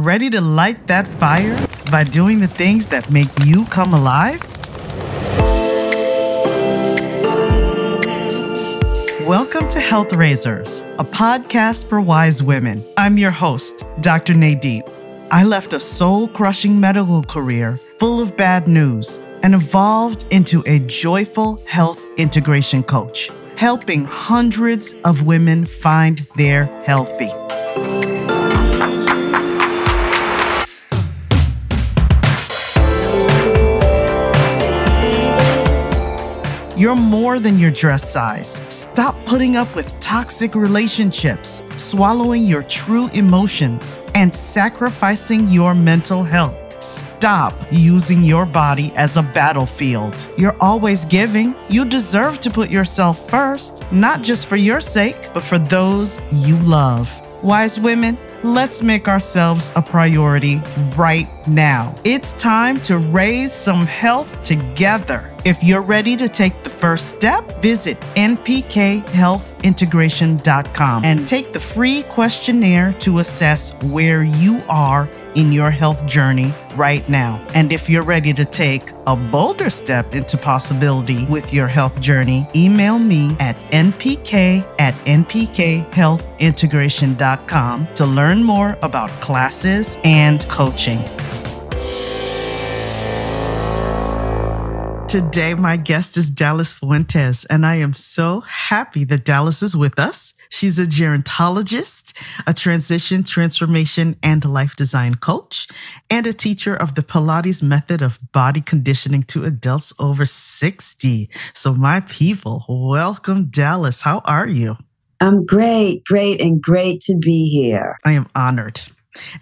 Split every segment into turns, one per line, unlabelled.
Ready to light that fire by doing the things that make you come alive? Welcome to Health Raisers, a podcast for wise women. I'm your host, Dr. Nadine. I left a soul crushing medical career full of bad news and evolved into a joyful health integration coach, helping hundreds of women find their healthy. You're more than your dress size. Stop putting up with toxic relationships, swallowing your true emotions, and sacrificing your mental health. Stop using your body as a battlefield. You're always giving. You deserve to put yourself first, not just for your sake, but for those you love. Wise women, let's make ourselves a priority right now. It's time to raise some health together. If you're ready to take the first step, visit npkhealthintegration.com and take the free questionnaire to assess where you are in your health journey right now. And if you're ready to take a bolder step into possibility with your health journey, email me at npk at npkhealthintegration.com to learn more about classes and coaching. Today, my guest is Dallas Fuentes, and I am so happy that Dallas is with us. She's a gerontologist, a transition, transformation, and life design coach, and a teacher of the Pilates method of body conditioning to adults over 60. So, my people, welcome, Dallas. How are you?
I'm great, great, and great to be here.
I am honored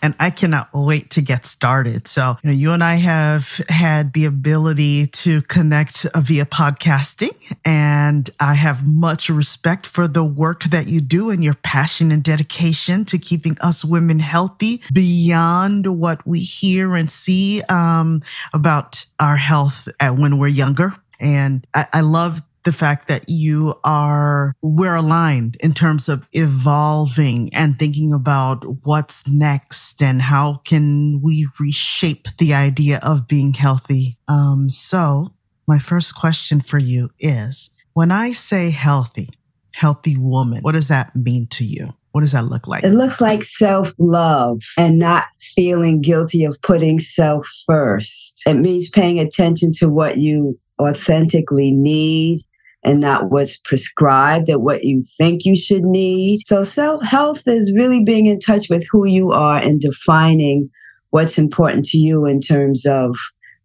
and I cannot wait to get started. So, you know, you and I have had the ability to connect via podcasting, and I have much respect for the work that you do and your passion and dedication to keeping us women healthy beyond what we hear and see um, about our health when we're younger. And I, I love the fact that you are, we're aligned in terms of evolving and thinking about what's next and how can we reshape the idea of being healthy. Um, so my first question for you is when I say healthy, healthy woman, what does that mean to you? What does that look like?
It looks like self love and not feeling guilty of putting self first. It means paying attention to what you authentically need and not what's prescribed or what you think you should need. So self health is really being in touch with who you are and defining what's important to you in terms of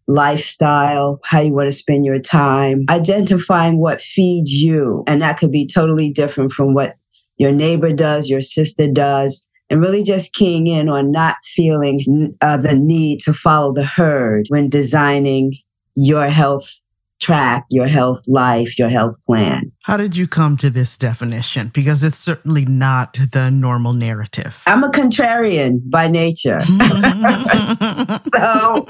lifestyle, how you want to spend your time, identifying what feeds you. And that could be totally different from what your neighbor does, your sister does. And really just keying in on not feeling uh, the need to follow the herd when designing your health track your health life, your health plan.
How did you come to this definition? Because it's certainly not the normal narrative.
I'm a contrarian by nature. so,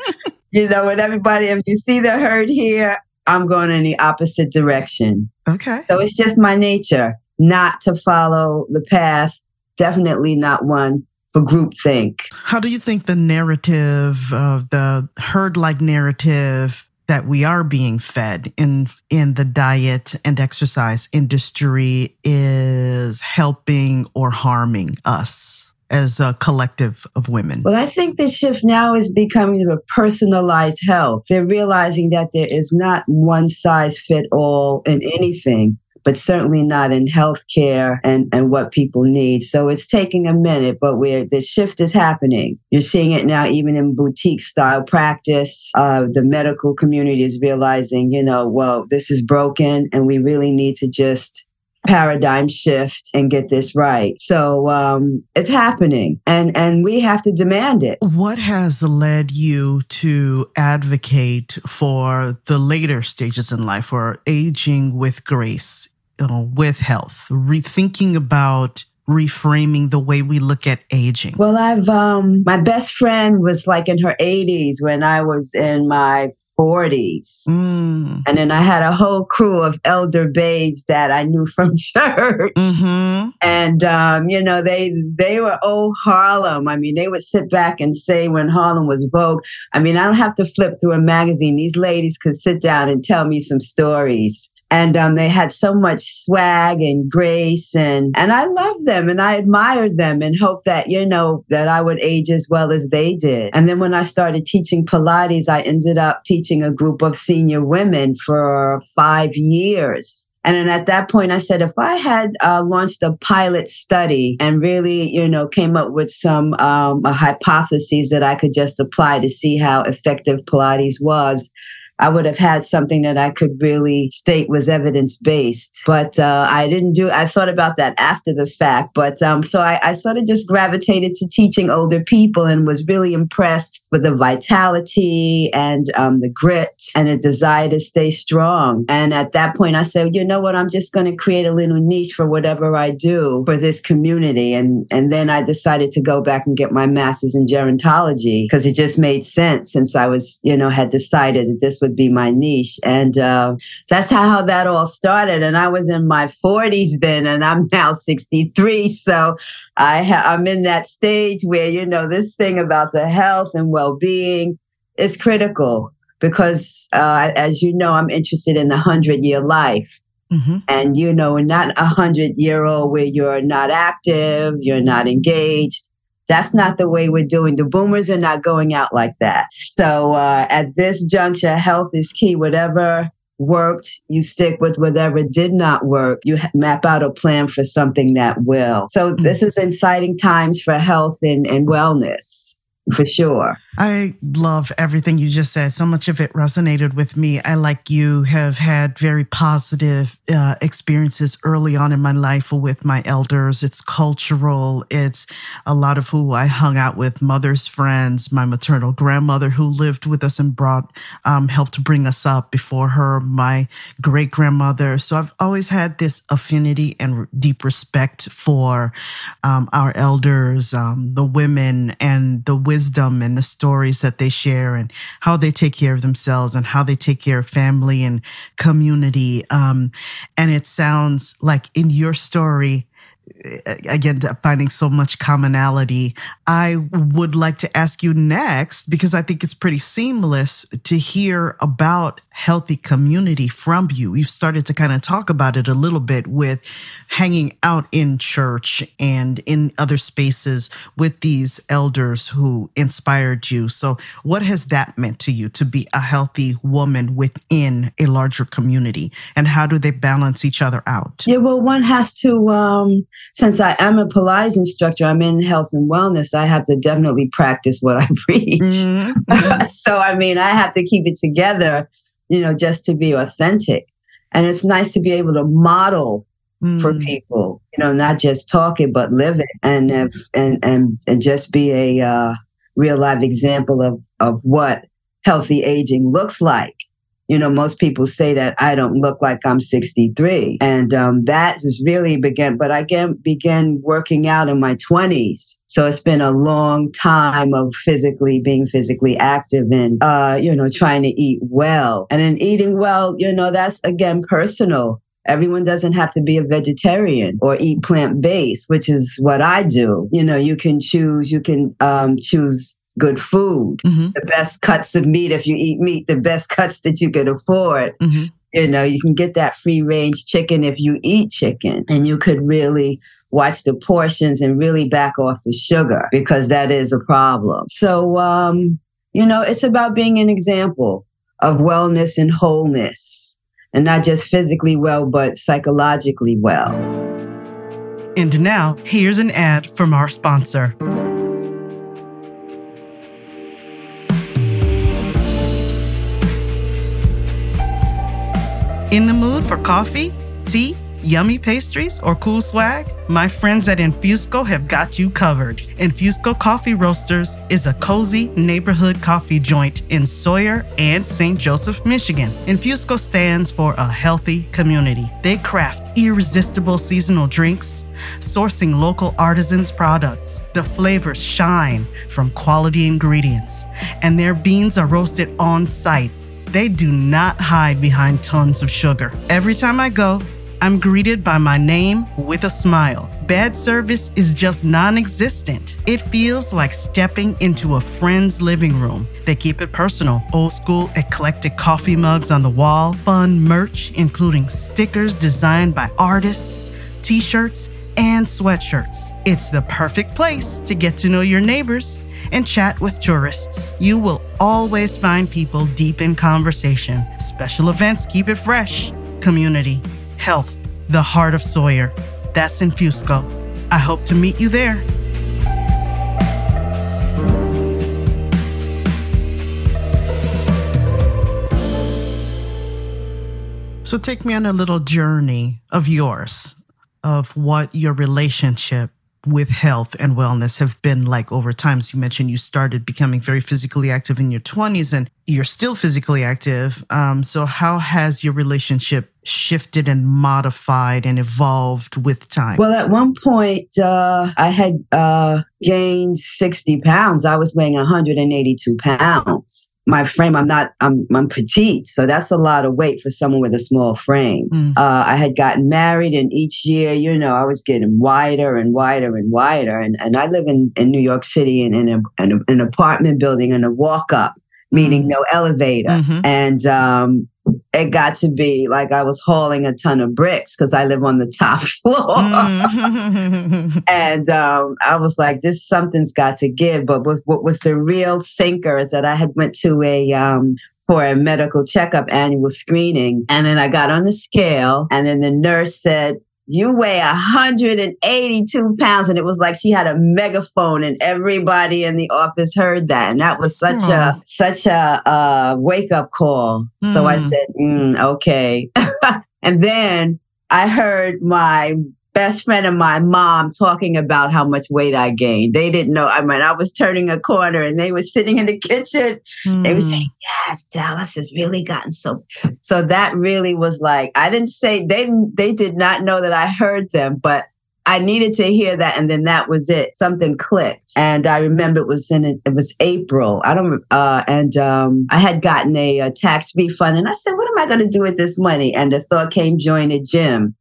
you know, with everybody, if you see the herd here, I'm going in the opposite direction.
Okay.
So it's just my nature not to follow the path, definitely not one for groupthink.
How do you think the narrative of the herd like narrative that we are being fed in in the diet and exercise industry is helping or harming us as a collective of women?
Well, I think the shift now is becoming a personalized health. They're realizing that there is not one size fit all in anything but certainly not in healthcare and, and what people need. So it's taking a minute, but where the shift is happening. You're seeing it now even in boutique style practice. Uh, the medical community is realizing, you know, well, this is broken and we really need to just paradigm shift and get this right. So um, it's happening, and and we have to demand it.
What has led you to advocate for the later stages in life, or aging with grace? Know, with health, rethinking about reframing the way we look at aging?
Well, I've um my best friend was like in her 80s when I was in my 40s.
Mm.
And then I had a whole crew of elder babes that I knew from church.
Mm-hmm.
And um, you know, they they were old Harlem. I mean, they would sit back and say when Harlem was vogue. I mean, I don't have to flip through a magazine. These ladies could sit down and tell me some stories and um, they had so much swag and grace and and I loved them and I admired them and hoped that you know that I would age as well as they did. And then when I started teaching Pilates, I ended up teaching a group of senior women for five years. And then at that point, I said, if I had uh, launched a pilot study and really, you know, came up with some um, hypotheses that I could just apply to see how effective Pilates was, I would have had something that I could really state was evidence based. But uh, I didn't do. I thought about that after the fact. But um, so I, I sort of just gravitated to teaching older people and was really impressed with the vitality and um, the grit and a desire to stay strong. And at that point, I said, you know what? I'm just going to create a little niche for whatever I do for this community. And and then I decided to go back and get my master's in gerontology because it just made sense since I was, you know, had decided that this would would be my niche. And uh, that's how that all started. And I was in my 40s then, and I'm now 63. So I ha- I'm in that stage where, you know, this thing about the health and well being is critical because, uh, as you know, I'm interested in the 100 year life. Mm-hmm. And, you know, not a hundred year old where you're not active, you're not engaged. That's not the way we're doing. The boomers are not going out like that. So uh, at this juncture, health is key. Whatever worked, you stick with whatever did not work. You map out a plan for something that will. So mm. this is inciting times for health and, and wellness for sure.
I love everything you just said. So much of it resonated with me. I, like you, have had very positive uh, experiences early on in my life with my elders. It's cultural, it's a lot of who I hung out with, mother's friends, my maternal grandmother who lived with us and brought, um, helped bring us up before her, my great grandmother. So I've always had this affinity and deep respect for um, our elders, um, the women, and the wisdom and the stories that they share and how they take care of themselves and how they take care of family and community. Um, and it sounds like in your story, again finding so much commonality. I would like to ask you next because i think it's pretty seamless to hear about healthy community from you. You've started to kind of talk about it a little bit with hanging out in church and in other spaces with these elders who inspired you. So what has that meant to you to be a healthy woman within a larger community? And how do they balance each other out?
Yeah well one has to um since I am a Pilates instructor, I'm in health and wellness. I have to definitely practice what I preach. Mm-hmm. so, I mean, I have to keep it together, you know, just to be authentic. And it's nice to be able to model mm. for people, you know, not just talk it, but live it and, and, and, and just be a uh, real life example of, of what healthy aging looks like you know, most people say that I don't look like I'm 63. And um, that just really began, but I again began working out in my 20s. So it's been a long time of physically being physically active and, uh, you know, trying to eat well. And in eating well, you know, that's again personal. Everyone doesn't have to be a vegetarian or eat plant based, which is what I do. You know, you can choose, you can um, choose good food, mm-hmm. the best cuts of meat if you eat meat, the best cuts that you can afford. Mm-hmm. You know, you can get that free range chicken if you eat chicken, and you could really watch the portions and really back off the sugar because that is a problem. So, um, you know, it's about being an example of wellness and wholeness, and not just physically well, but psychologically well.
And now, here's an ad from our sponsor. In the mood for coffee, tea, yummy pastries, or cool swag? My friends at Infusco have got you covered. Infusco Coffee Roasters is a cozy neighborhood coffee joint in Sawyer and St. Joseph, Michigan. Infusco stands for a healthy community. They craft irresistible seasonal drinks, sourcing local artisans' products. The flavors shine from quality ingredients, and their beans are roasted on site they do not hide behind tons of sugar. Every time I go, I'm greeted by my name with a smile. Bad service is just non existent. It feels like stepping into a friend's living room. They keep it personal. Old school, eclectic coffee mugs on the wall, fun merch, including stickers designed by artists, t shirts, and sweatshirts. It's the perfect place to get to know your neighbors and chat with tourists. You will always find people deep in conversation. Special events keep it fresh. Community, health, the heart of Sawyer. That's Infusco. I hope to meet you there. So take me on a little journey of yours, of what your relationship with health and wellness have been like over time? So you mentioned you started becoming very physically active in your 20s and you're still physically active. Um, so, how has your relationship shifted and modified and evolved with time?
Well, at one point, uh, I had uh, gained 60 pounds. I was weighing 182 pounds my frame i'm not i'm i'm petite so that's a lot of weight for someone with a small frame mm. uh, i had gotten married and each year you know i was getting wider and wider and wider and, and i live in, in new york city in, in, a, in an apartment building in a walk up meaning mm. no elevator mm-hmm. and um, it got to be like I was hauling a ton of bricks because I live on the top floor. mm and um, I was like, this something's got to give. But what, what was the real sinker is that I had went to a um, for a medical checkup annual screening. And then I got on the scale and then the nurse said, you weigh 182 pounds. And it was like she had a megaphone and everybody in the office heard that. And that was such Aww. a, such a uh, wake up call. Mm. So I hmm. said, mm, okay. and then I heard my best friend of my mom talking about how much weight I gained. They didn't know. I mean, I was turning a corner and they were sitting in the kitchen. Mm. They were saying, hmm. yes, Dallas has really gotten so. So that really was like, I didn't say, they, they did not know that I heard them, but I needed to hear that. And then that was it. Something clicked. And I remember it was in, it was April. I don't, uh, and, um, I had gotten a, a tax refund and I said, what am I going to do with this money? And the thought came join a gym.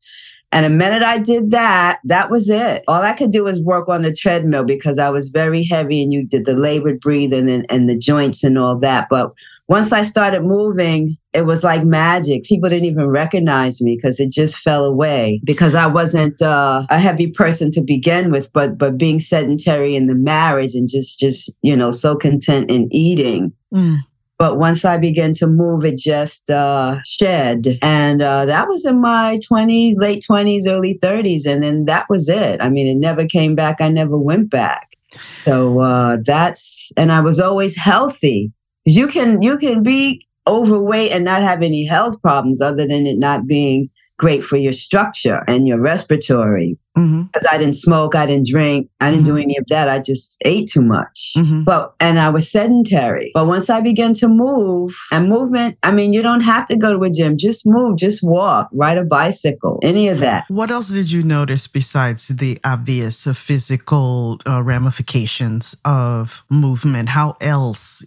And the minute I did that, that was it. All I could do was work on the treadmill because I was very heavy and you did the labored breathing and, and the joints and all that. But once I started moving, it was like magic. People didn't even recognize me because it just fell away because I wasn't uh, a heavy person to begin with, but but being sedentary in the marriage and just just you know so content in eating. Mm. But once I began to move, it just uh, shed. And uh, that was in my 20s, late 20s, early 30s. And then that was it. I mean, it never came back. I never went back. So uh, that's, and I was always healthy. You can, you can be overweight and not have any health problems other than it not being great for your structure and your respiratory. Mm-hmm. because. I didn't smoke, I didn't drink, I didn't mm-hmm. do any of that. I just ate too much. Mm-hmm. But and I was sedentary. But once I began to move and movement, I mean, you don't have to go to a gym. Just move, just walk, ride a bicycle, any of that.
What else did you notice besides the obvious physical uh, ramifications of movement? How else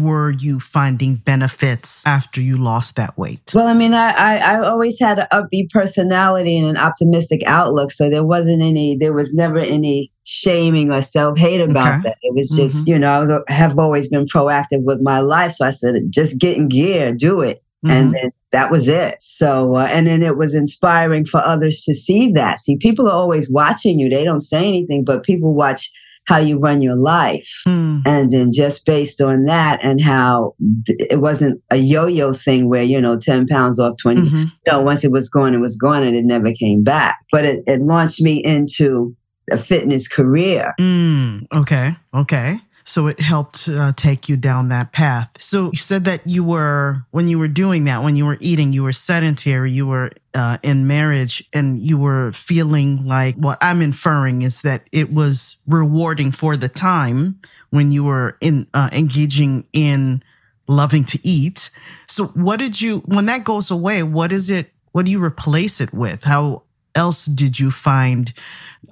were you finding benefits after you lost that weight?
Well, I mean, I I, I always had an upbeat personality and an optimistic outlook outlook. So there wasn't any, there was never any shaming or self hate about okay. that. It was just, mm-hmm. you know, I was have always been proactive with my life. So I said, just get in gear, do it. Mm-hmm. And then that was it. So, uh, and then it was inspiring for others to see that. See, people are always watching you. They don't say anything, but people watch how you run your life. Mm. And then just based on that and how it wasn't a yo-yo thing where, you know, 10 pounds off 20. Mm-hmm. No, once it was gone, it was gone and it never came back. But it, it launched me into a fitness career.
Mm, okay. Okay. So it helped uh, take you down that path. So you said that you were, when you were doing that, when you were eating, you were sedentary, you were uh, in marriage, and you were feeling like what I'm inferring is that it was rewarding for the time when you were in uh, engaging in loving to eat. So what did you, when that goes away, what is it, what do you replace it with? How else did you find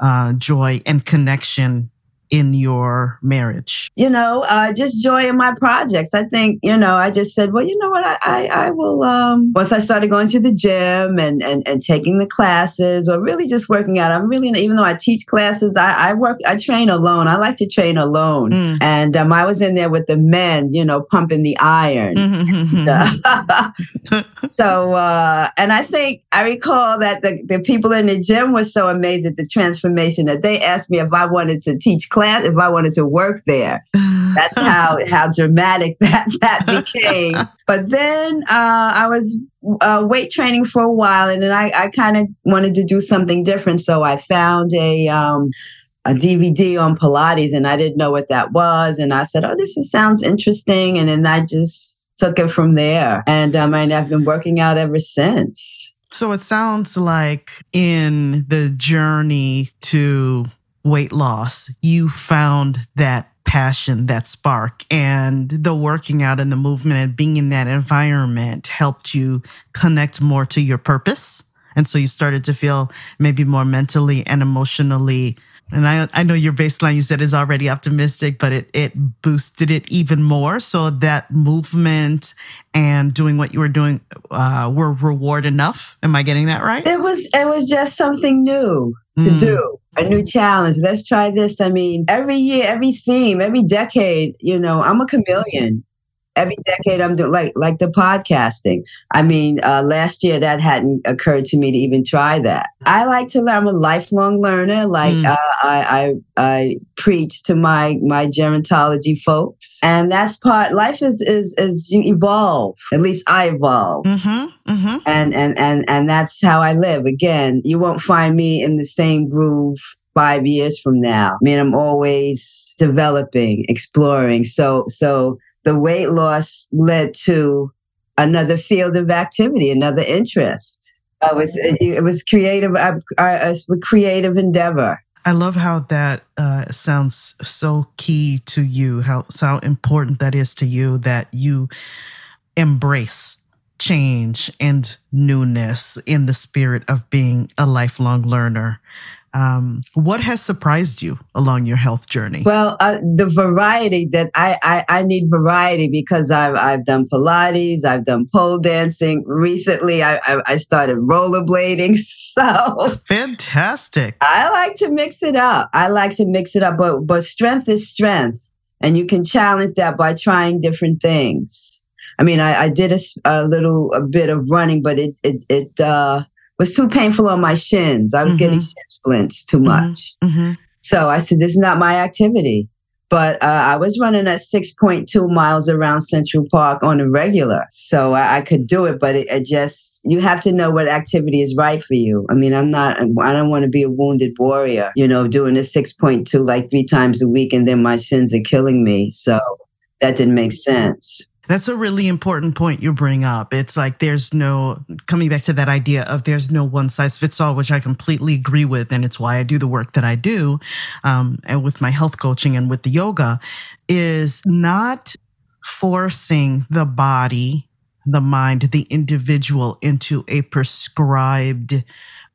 uh, joy and connection in your marriage?
You know, uh, just joy in my projects. I think, you know, I just said, well, you know what, I, I, I will, um, once I started going to the gym and, and, and taking the classes or really just working out, I'm really, even though I teach classes, I, I work, I train alone. I like to train alone. Mm. And um, I was in there with the men, you know, pumping the iron. so, uh, and I think I recall that the, the people in the gym were so amazed at the transformation that they asked me if I wanted to teach class, if I wanted to work there. That's how how dramatic that that became. But then uh, I was uh, weight training for a while, and then I, I kind of wanted to do something different. So I found a um, a DVD on Pilates, and I didn't know what that was. And I said, "Oh, this is, sounds interesting," and then I just took it from there. And um, and I've been working out ever since.
So it sounds like in the journey to weight loss, you found that passion, that spark, and the working out and the movement and being in that environment helped you connect more to your purpose. And so you started to feel maybe more mentally and emotionally and I, I know your baseline you said is already optimistic, but it, it boosted it even more. So that movement and doing what you were doing uh, were reward enough. Am I getting that right?
It was it was just something new to mm. do, a new challenge. Let's try this. I mean, every year, every theme, every decade, you know, I'm a chameleon every decade I'm doing like like the podcasting. I mean, uh, last year that hadn't occurred to me to even try that. I like to learn. I'm a lifelong learner. Like mm. uh, I, I I preach to my my gerontology folks, and that's part. Life is is is you evolve. At least I evolve. Mm-hmm, mm-hmm. And and and and that's how I live. Again, you won't find me in the same groove five years from now. I mean, I'm always developing, exploring. So so the weight loss led to another field of activity, another interest. It was it was creative, a, a creative endeavor.
I love how that uh, sounds so key to you. How how important that is to you that you embrace change and newness in the spirit of being a lifelong learner. Um, what has surprised you along your health journey?
Well, uh, the variety that I, I, I need variety because I've I've done Pilates, I've done pole dancing. Recently, I I, I started rollerblading. So
fantastic!
I like to mix it up. I like to mix it up, but but strength is strength, and you can challenge that by trying different things. I mean, I, I did a, a little a bit of running, but it it it uh, was too painful on my shins. I was mm-hmm. getting shin splints too mm-hmm. much. Mm-hmm. So I said, this is not my activity. But uh, I was running at 6.2 miles around Central Park on a regular. So I, I could do it, but it, it, just, you have to know what activity is right for you. I mean, I'm not, I don't want to be a wounded warrior, you know, doing a 6.2 like three times a week and then my shins are killing me. So that didn't make sense.
That's a really important point you bring up. It's like there's no coming back to that idea of there's no one size fits all, which I completely agree with, and it's why I do the work that I do, um, and with my health coaching and with the yoga, is not forcing the body, the mind, the individual into a prescribed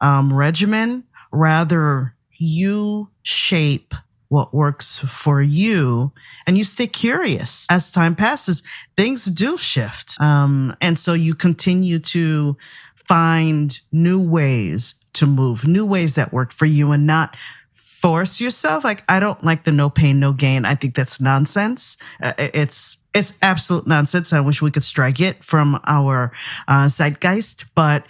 um, regimen. Rather, you shape what works for you and you stay curious as time passes. Things do shift um, and so you continue to find new ways to move new ways that work for you and not force yourself. Like i don't like the no pain no gain. I think that's nonsense. Uh, it's it's absolute nonsense. I wish we could strike it from our uh, zeitgeist, but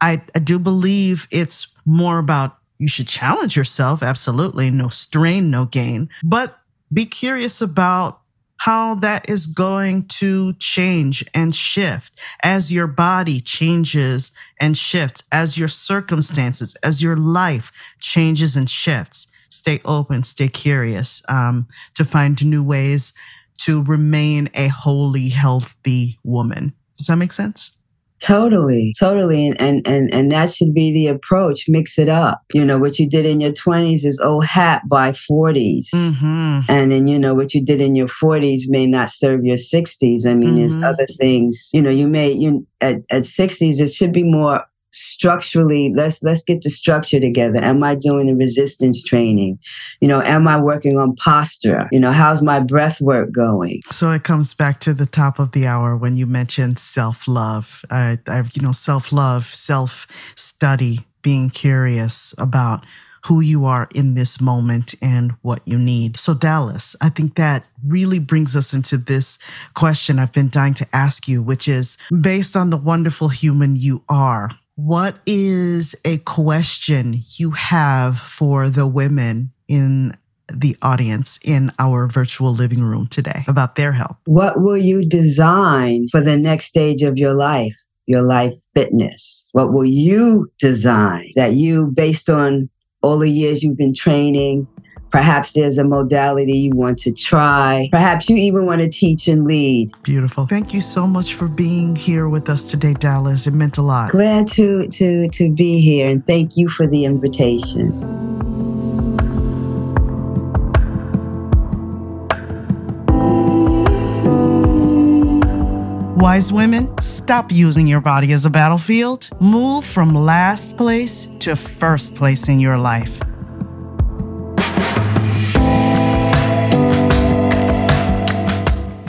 I, I do believe it's more about you should challenge yourself. Absolutely. No strain, no gain. But be curious about how that is going to change and shift as your body changes and shifts, as your circumstances, as your life changes and shifts. Stay open, stay curious um, to find new ways to remain a wholly healthy woman. Does that make sense?
Totally, totally. And, and, and, and that should be the approach. Mix it up. You know, what you did in your 20s is old hat by 40s. Mm-hmm. And then, you know, what you did in your 40s may not serve your 60s. I mean, mm-hmm. there's other things, you know, you may, you at, at 60s, it should be more structurally let's let's get the structure together. Am i doing the resistance training? You know am i working on posture? You know how's my breath work going?
So it comes back to the top of the hour when you mentioned self-love. Uh, you know self-love self-study being curious about who you are in this moment and what you need. So, Dallas, I think that really brings us into this question I've been dying to ask you, which is based on the wonderful human you are, what is a question you have for the women in the audience in our virtual living room today about their health?
What will you design for the next stage of your life? Your life fitness. What will you design that you, based on all the years you've been training. Perhaps there's a modality you want to try. Perhaps you even want to teach and lead.
Beautiful. Thank you so much for being here with us today, Dallas. It meant a lot.
Glad to to to be here and thank you for the invitation.
Wise women, stop using your body as a battlefield. Move from last place to first place in your life.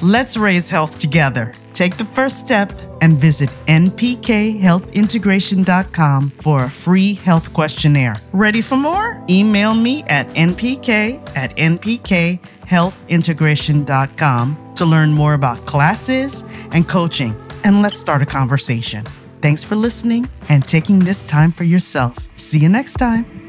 Let's raise health together. Take the first step and visit npkhealthintegration.com for a free health questionnaire. Ready for more? Email me at npk at npkhealthintegration.com to learn more about classes and coaching. And let's start a conversation. Thanks for listening and taking this time for yourself. See you next time.